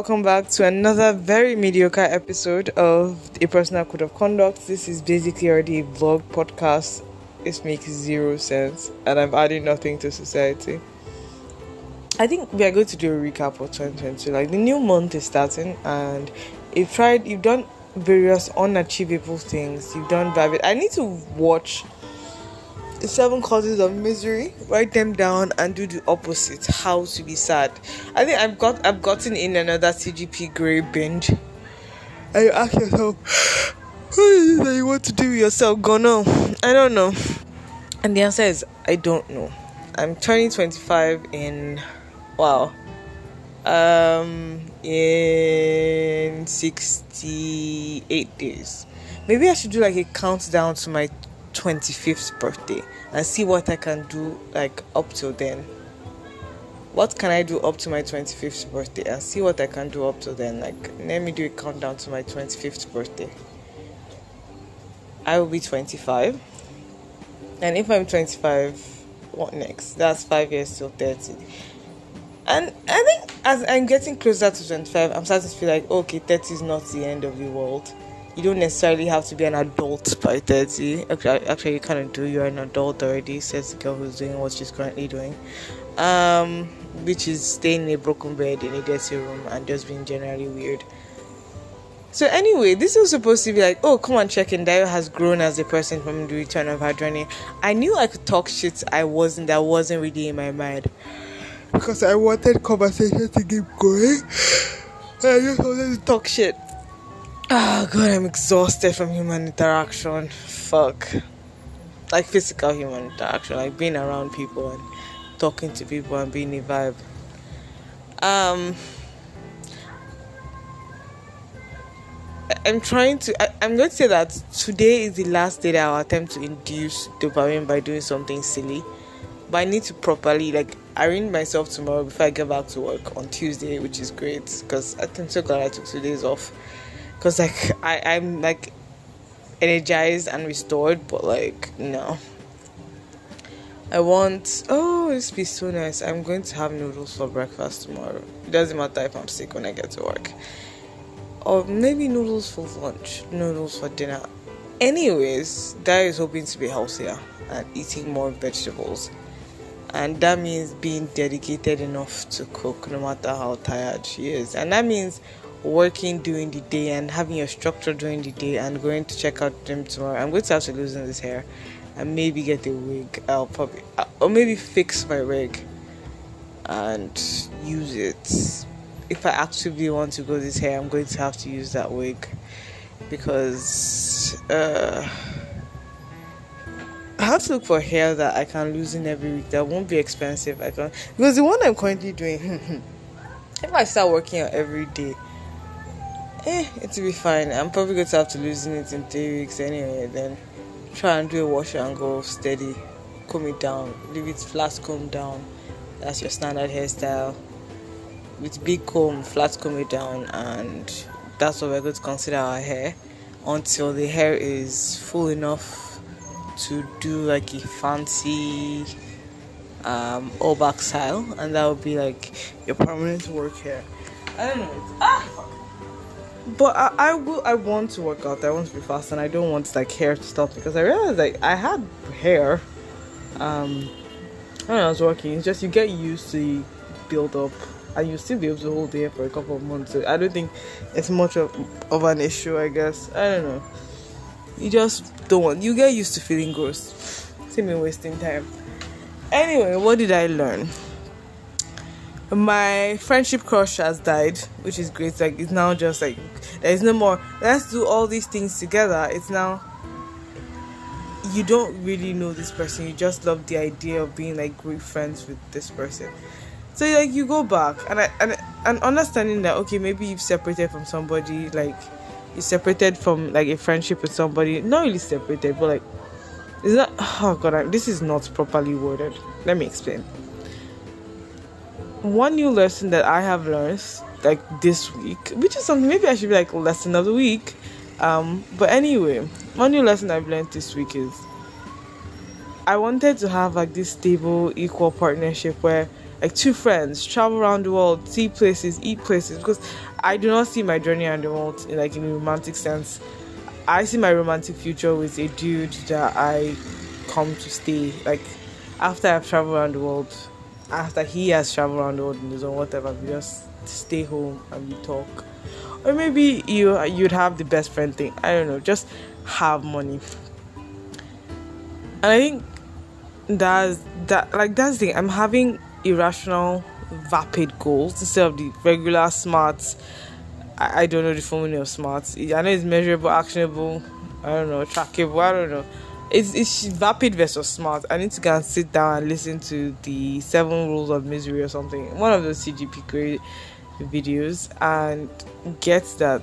welcome back to another very mediocre episode of A Personal Code of Conduct. This is basically already a vlog podcast. It makes zero sense, and I'm adding nothing to society. I think we are going to do a recap of 2022. Like the new month is starting, and you've tried, you've done various unachievable things. You've done bad. I need to watch seven causes of misery write them down and do the opposite. How to be sad. I think i've got i've gotten in another cgp grey binge. And you ask yourself what is it that you want to do yourself go no i don't know. And the answer is i don't know. I'm turning 25 in wow. Um in 68 days. Maybe i should do like a countdown to my 25th birthday and see what I can do like up till then. What can I do up to my 25th birthday and see what I can do up till then? Like, let me do a countdown to my 25th birthday. I will be 25. And if I'm 25, what next? That's five years till 30. And I think as I'm getting closer to 25, I'm starting to feel like, okay, 30 is not the end of the world you don't necessarily have to be an adult by 30 actually, actually you kind of do you're an adult already says the girl who's doing what she's currently doing. Um, which is staying in a broken bed in a dirty room and just being generally weird. So anyway this was supposed to be like oh come on check in. Dayo has grown as a person from the return of her journey. I knew I could talk shit. I wasn't that wasn't really in my mind. Because I wanted conversation to keep going. I just wanted to talk shit Oh god, I'm exhausted from human interaction. Fuck. Like physical human interaction, like being around people and talking to people and being a vibe. Um I'm trying to I, am going to say that today is the last day that I'll attempt to induce dopamine by doing something silly. But I need to properly like arrange myself tomorrow before I get back to work on Tuesday, which is great because I'm so glad I took two days off because like I I'm like energized and restored, but like no. I want oh it's be so nice. I'm going to have noodles for breakfast tomorrow. It doesn't matter if I'm sick when I get to work. Or maybe noodles for lunch, noodles for dinner. Anyways, Dad is hoping to be healthier and eating more vegetables. And that means being dedicated enough to cook no matter how tired she is. And that means working during the day and having your structure during the day and going to check out gym tomorrow. I'm going to have to loosen this hair and maybe get a wig. I'll probably uh, or maybe fix my wig and use it. If I actively want to go this hair, I'm going to have to use that wig because uh, I have to look for hair that I can loosen every week that won't be expensive. I can because the one I'm currently doing. if I start working out every day, eh, it'll be fine. I'm probably going to have to loosen it in three weeks anyway. Then try and do a wash and go steady, comb it down, leave it flat comb down. That's your standard hairstyle. With big comb, flat comb it down, and that's what we're going to consider our hair until the hair is full enough to do like a fancy um, all back style, and that would be like your permanent work hair. I don't know. Ah, but I, I will I want to work out. I want to be fast and I don't want like hair to stop because I realized like I had hair um when I was working. It's just you get used to build up and you still be able to hold hair for a couple of months. So I don't think it's much of, of an issue I guess. I don't know. You just don't want you get used to feeling gross. See me wasting time. Anyway what did I learn my friendship crush has died, which is great. Like it's now just like there's no more. Let's do all these things together. It's now you don't really know this person. You just love the idea of being like great friends with this person. So like you go back and I, and and understanding that okay maybe you've separated from somebody like you separated from like a friendship with somebody not really separated but like is that oh god I, this is not properly worded. Let me explain one new lesson that I have learned like this week, which is something maybe I should be like lesson of the week. Um, but anyway, one new lesson I've learned this week is I wanted to have like this stable, equal partnership where like two friends, travel around the world, see places, eat places. Because I do not see my journey around the world in like in a romantic sense. I see my romantic future with a dude that I come to stay. Like after I've traveled around the world, after he has traveled around the world own whatever, we just stay home and we talk. Or maybe you you'd have the best friend thing. I don't know. Just have money. And I think that's that like that's the thing. I'm having irrational vapid goals instead of the regular smart I, I don't know the meaning of smart. I know it's measurable, actionable, I don't know, trackable, I don't know. It's, it's vapid versus smart. I need to go and sit down and listen to the seven rules of misery or something. One of those CGP videos and get that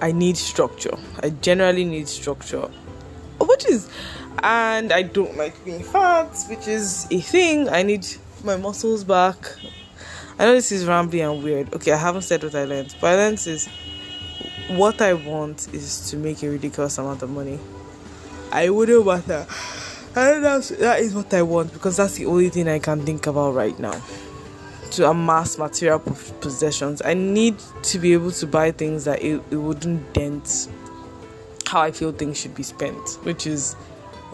I need structure. I generally need structure. Which is and I don't like being fat, which is a thing. I need my muscles back. I know this is rambling and weird. Okay, I haven't said what I learned, but I learned is what I want is to make a ridiculous amount of money. I wouldn't matter. And that's, that is what I want because that's the only thing I can think about right now. To amass material possessions, I need to be able to buy things that it, it wouldn't dent how I feel things should be spent, which is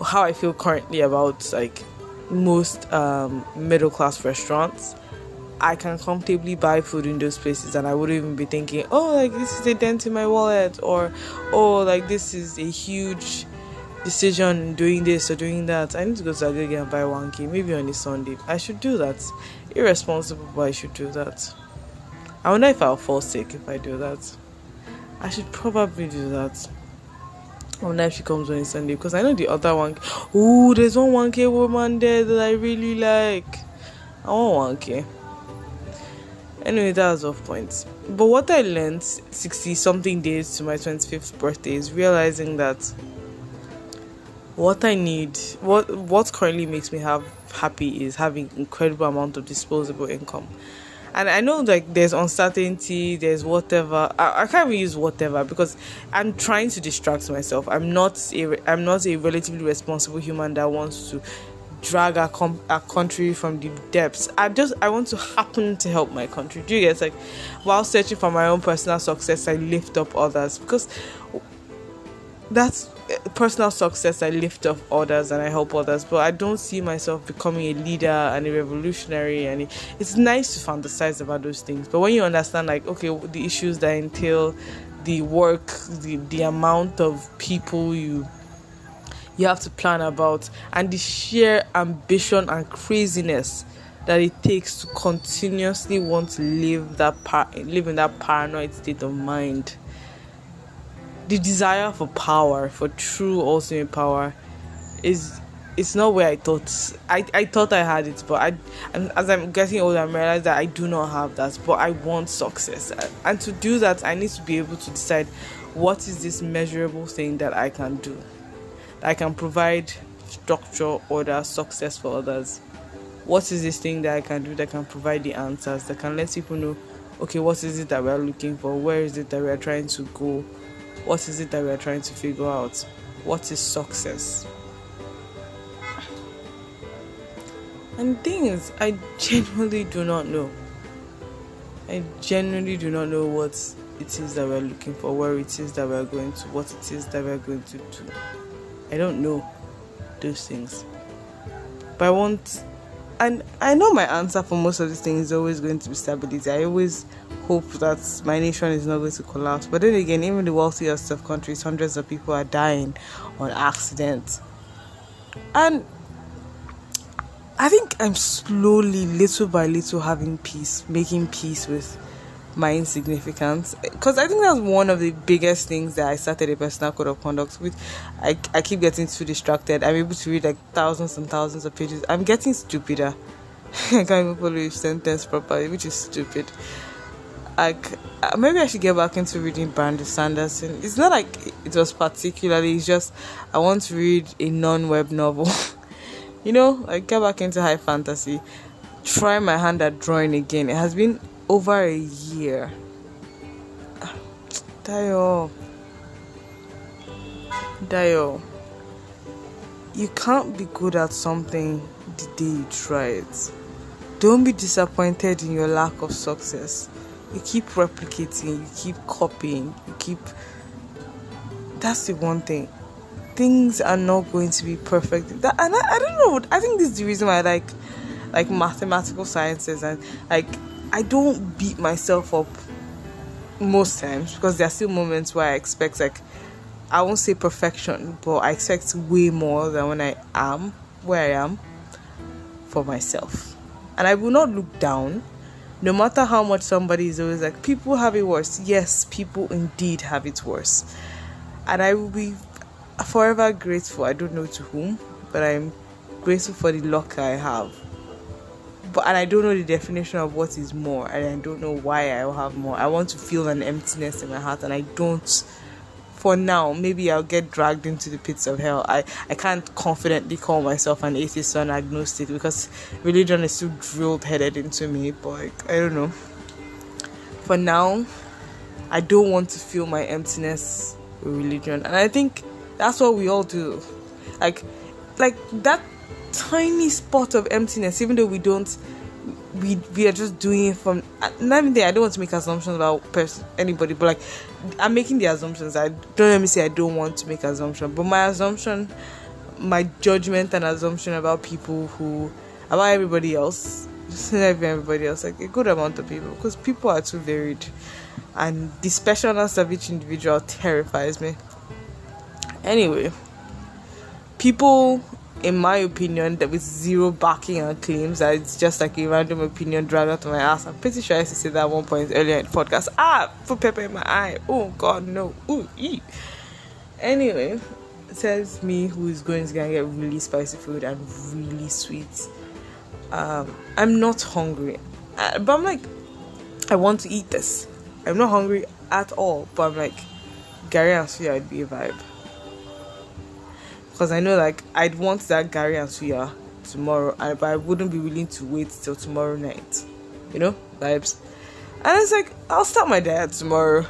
how I feel currently about like most um, middle class restaurants. I can comfortably buy food in those places and I wouldn't even be thinking, oh, like this is a dent in my wallet, or oh, like this is a huge decision doing this or doing that. I need to go to Agege and buy one key, maybe on a Sunday. I should do that. Irresponsible, but I should do that. I wonder if I'll fall sick if I do that. I should probably do that. I wonder if she comes on a Sunday because I know the other one. Oh, there's one 1K woman there that I really like. I want 1K. Anyway, that was off points. But what I learned 60 something days to my 25th birthday is realizing that what I need, what what currently makes me have happy is having incredible amount of disposable income. And I know like there's uncertainty, there's whatever. I, I can't even use whatever because I'm trying to distract myself. I'm not a I'm not a relatively responsible human that wants to drag our, com- our country from the depths. I just I want to happen to help my country. Do you get like while searching for my own personal success, I lift up others because that's eh, personal success. I lift up others and I help others, but I don't see myself becoming a leader and a revolutionary. And it's nice to fantasize about those things, but when you understand, like, okay, the issues that entail the work, the the amount of people you you have to plan about and the sheer ambition and craziness that it takes to continuously want to live that par- live in that paranoid state of mind the desire for power for true ultimate power is it's not where I thought I, I thought I had it, but I and as I'm getting older, I realize that I do not have that. But I want success, and to do that, I need to be able to decide what is this measurable thing that I can do. I can provide structure, order, success for others. What is this thing that I can do that can provide the answers, that can let people know, okay, what is it that we are looking for? Where is it that we are trying to go? What is it that we are trying to figure out? What is success? And things I genuinely do not know. I genuinely do not know what it is that we're looking for, where it is that we're going to, what it is that we're going to do. I don't know those things. But I want, and I know my answer for most of these things is always going to be stability. I always hope that my nation is not going to collapse. But then again, even the wealthiest of countries, hundreds of people are dying on accidents. And I think I'm slowly, little by little, having peace, making peace with my insignificance. Because i think that's one of the biggest things that i started a personal code of conduct with. I, I keep getting too distracted. I'm able to read like thousands and thousands of pages. I'm getting stupider. I can't even follow a sentence properly which is stupid. Like uh, maybe i should get back into reading Brandon sanderson. It's not like it was particularly it's just i want to read a non-web novel. You know like get back into high fantasy. Try my hand at drawing again. It has been over a year. Dayo. Dayo. you can't be good at something the day you try it. Don't be disappointed in your lack of success. You keep replicating, you keep copying, you keep. That's the one thing. Things are not going to be perfect. That, and I, I don't know. I think this is the reason why I like like mathematical sciences and like I don't beat myself up most times because there are still moments where I expect like I won't say perfection, but I expect way more than when I am where I am for myself. And I will not look down, no matter how much somebody is always like, people have it worse. Yes, people indeed have it worse. And I will be forever grateful. I don't know to whom, but I'm grateful for the luck I have but and I don't know the definition of what is more, and I don't know why I will have more. I want to feel an emptiness in my heart, and I don't. For now, maybe I'll get dragged into the pits of hell. I, I can't confidently call myself an atheist or an agnostic because religion is still drilled headed into me. But I don't know. For now, I don't want to feel my emptiness with religion, and I think that's what we all do. Like, like that tiny spot of emptiness, even though we don't, we we are just doing it from. Not even there. I don't want to make assumptions about anybody, but like I'm making the assumptions. I don't let me say I don't want to make assumptions, but my assumption, my judgment and assumption about people who, about everybody else, just everybody else, like a good amount of people, because people are too varied, and the specialness of each individual terrifies me. Anyway, people in my opinion, there was zero backing and claims. That it's just like a random opinion dragged out of my ass. I'm pretty sure I used to say that at one point earlier in the podcast. Ah, put pepper in my eye. Oh God, no. Ooh, ee. Anyway, says me who is going to get really spicy food and really sweet. Um, I'm not hungry, uh, but I'm like, I want to eat this. I'm not hungry at all, but I'm like, gari and would be a vibe because I know like I'd want that gari and Suya tomorrow, but I wouldn't be willing to wait till tomorrow night. You know, vibes. And it's like I'll start my diet tomorrow.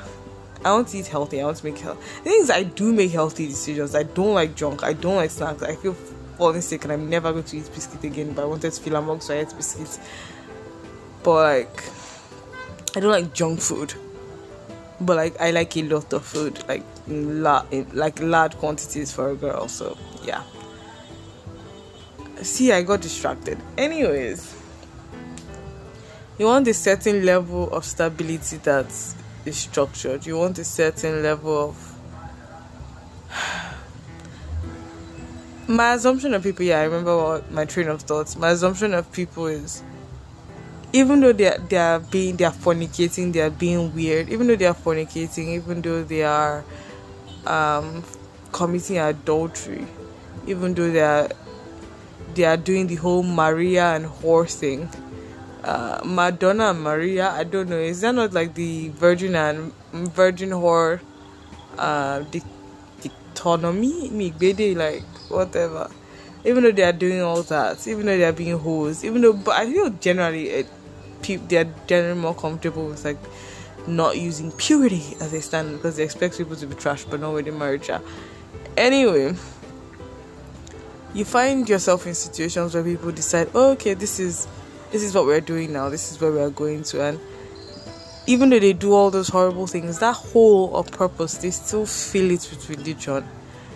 I want to eat healthy. I want to make health. The thing is, I do make healthy decisions. I don't like junk. I don't like snacks. I feel falling sick, and I'm never going to eat biscuit again. But I wanted to feel among, so I ate biscuits. But like, I don't like junk food. But like, I like a lot of food. Like la- in like large quantities for a girl. So yeah. See, I got distracted. Anyways, you want a certain level of stability that is structured. You want a certain level of. my assumption of people, yeah, I remember what my train of thoughts. My assumption of people is even though they're they are being they are fornicating, they are being weird, even though they are fornicating, even though they are um, committing adultery, even though they are they are doing the whole Maria and whore thing. Uh, Madonna and Maria, I don't know. Is that not like the virgin and virgin whore uh, autonomy? Me, baby like whatever. Even though they are doing all that, even though they are being hoes, even though, but I feel generally it, people they are generally more comfortable with like not using purity as a standard because they expect people to be trash but not within marriage. Anyway, you find yourself in situations where people decide, oh, okay, this is this is what we're doing now, this is where we are going to, and even though they do all those horrible things, that whole of purpose, they still feel it with religion.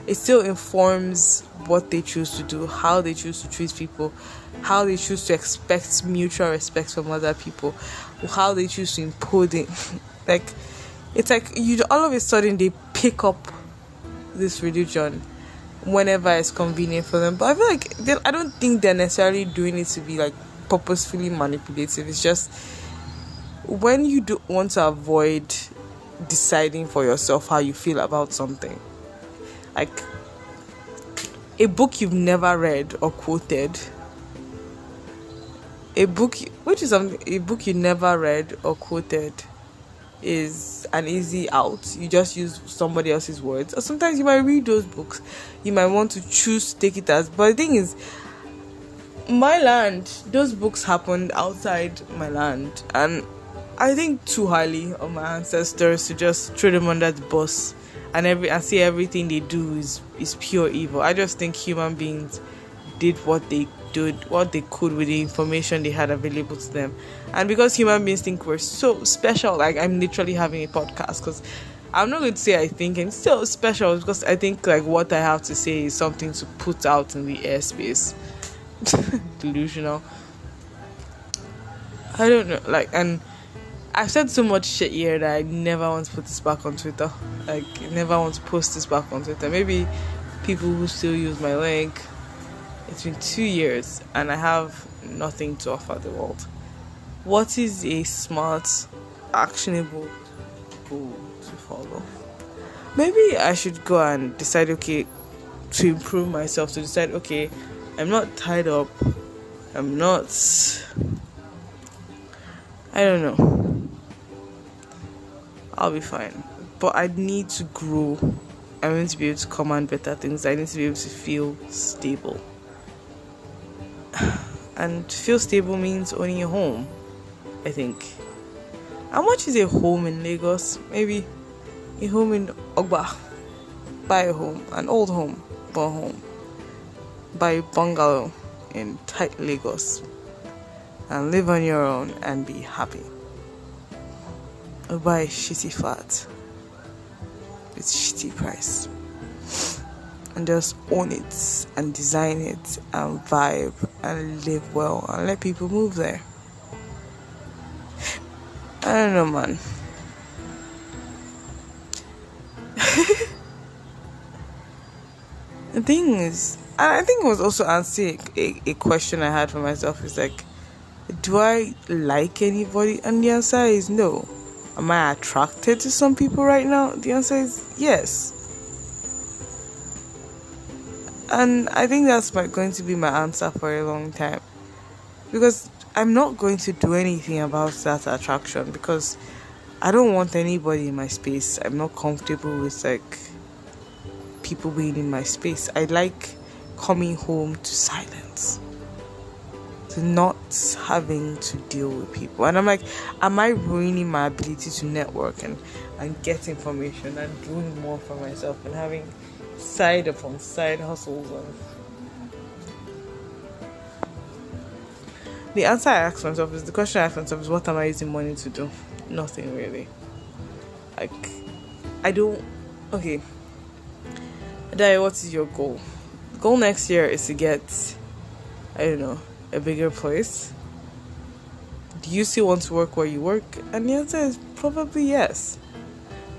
It still informs what they choose to do, how they choose to treat people, how they choose to expect mutual respect from other people, how they choose to impose it. like it's like you all of a sudden they pick up this religion whenever it's convenient for them. But I feel like I don't think they're necessarily doing it to be like purposefully manipulative. It's just when you do want to avoid deciding for yourself how you feel about something. Like a book you've never read or quoted a book which is a book you never read or quoted is an easy out. You just use somebody else's words. Or sometimes you might read those books. You might want to choose to take it as but the thing is my land those books happened outside my land. And i think too highly of my ancestors to just throw them under the bus. And every and see everything they do is is pure evil. I just think human beings did what they did what they could with the information they had available to them. And because human beings think we're so special, like I'm literally having a podcast because I'm not going to say I think I'm still special because I think like what I have to say is something to put out in the airspace. Delusional. I don't know, like, and I've said so much shit here that I never want to put this back on Twitter. Like, never want to post this back on Twitter. Maybe people who still use my link. It's been two years and I have nothing to offer the world. What is a smart, actionable goal to follow? Maybe I should go and decide, okay, to improve myself, to decide, okay, I'm not tied up, I'm not I don't know. I'll be fine. But I need to grow. I need to be able to command better things. I need to be able to feel stable. And feel stable means owning a home, I think. How much is a home in Lagos? Maybe a home in Ogba. Buy a home, an old home, but a home. Buy a bungalow in tight Lagos and live on your own and be happy. Or buy a shitty flat with shitty price and just own it and design it and vibe and live well and let people move there. I don't know, man. the thing is, I think it was also answering a, a question I had for myself is like, do I like anybody? And the answer is no. Am I attracted to some people right now? The answer is yes. And I think that's my, going to be my answer for a long time. Because I'm not going to do anything about that attraction because I don't want anybody in my space. I'm not comfortable with like people being in my space. I like coming home to silence to not having to deal with people. And I'm like, am I ruining my ability to network and, and get information and doing more for myself and having side upon side hustles and the answer I ask myself is the question I ask myself is what am I using money to do? Nothing really. Like I don't okay. Dai, what is your goal? Goal next year is to get I don't know a bigger place? Do you still want to work where you work? And the answer is probably yes.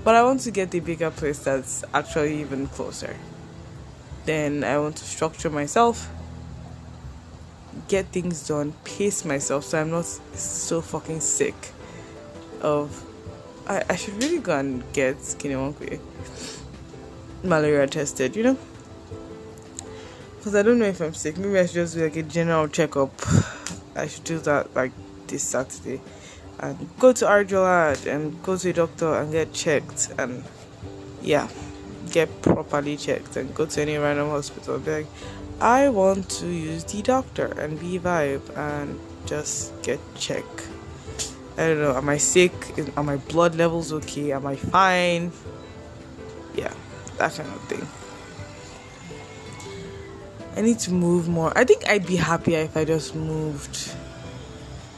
But I want to get a bigger place that's actually even closer. Then I want to structure myself, get things done, pace myself so I'm not so fucking sick of. I, I should really go and get skinny monkey malaria tested, you know? because I don't know if I'm sick. Maybe I should just do like a general checkup. I should do that like this Saturday and go to Arjolad and go to a doctor and get checked and yeah, get properly checked and go to any random hospital. Be like, I want to use the doctor and be vibe and just get checked. I don't know. Am I sick? Are my blood levels okay? Am I fine? Yeah, that kind of thing. I need to move more. I think I'd be happier if I just moved.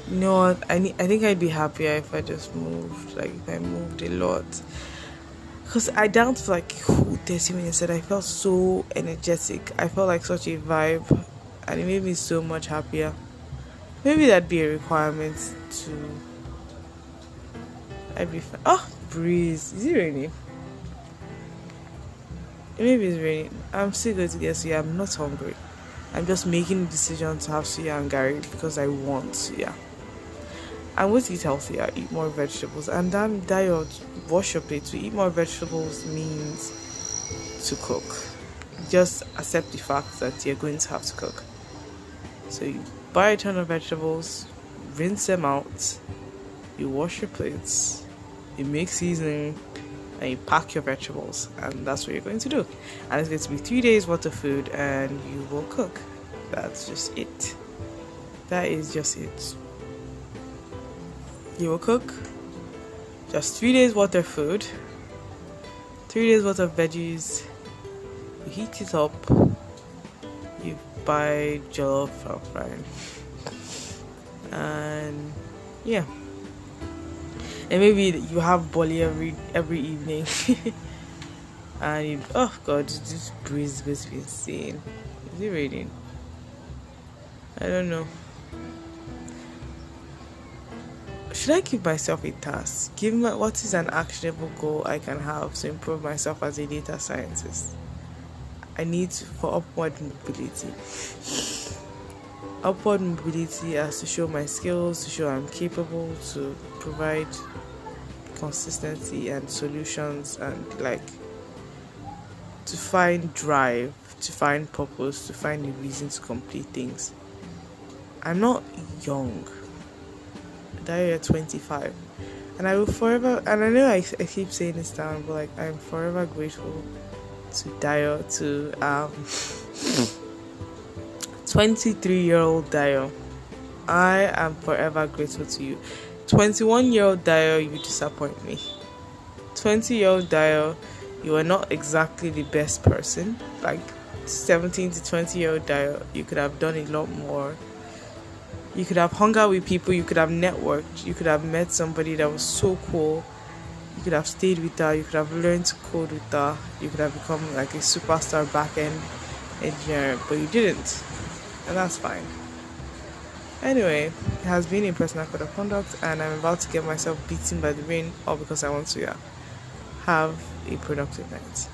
You know what? I need, I think I'd be happier if I just moved. Like if I moved a lot. Cause I danced to like who 30 minutes said I felt so energetic. I felt like such a vibe and it made me so much happier. Maybe that'd be a requirement to I'd be fine. Oh, breeze. Is it raining? maybe it's raining. I'm still going to get suya. I'm not hungry. I'm just making the decision to have suya and gari because I want suya. I'm going to eat healthier, eat more vegetables, and then diet, wash your plate. To eat more vegetables means to cook. Just accept the fact that you're going to have to cook. So you buy a ton of vegetables, rinse them out, you wash your plates, you make seasoning, and you pack your vegetables and that's what you're going to do and it's going to be three days worth of food and you will cook that's just it that is just it you will cook just three days worth of food three days worth of veggies. You heat it up. You buy jollof from frying, and yeah. And maybe you have boli every every evening. and you, oh god, this breeze must be insane. Is it raining? I don't know. Should I give myself a task? Give me what is an actionable goal I can have to improve myself as a data scientist? I need for upward mobility. Upward mobility as to show my skills, to show I'm capable to provide consistency and solutions and like to find drive, to find purpose, to find a reason to complete things. I'm not young die at 25 and i will forever and i know I, I keep saying this down but like i'm forever grateful to Dio to um 23 year old Dio I am forever grateful to you. 21 year old Dio you disappoint me. 20 year old Dio you are not exactly the best person. Like 17 to 20 year old Dio you could have done a lot more you could have hung out with people, you could have networked, you could have met somebody that was so cool. You could have stayed with her, you could have learned to code with her, you could have become like a superstar back end engineer, but you didn't. And that's fine. Anyway, it has been a personal code of conduct, and I'm about to get myself beaten by the rain all because I want to yeah, have a productive night.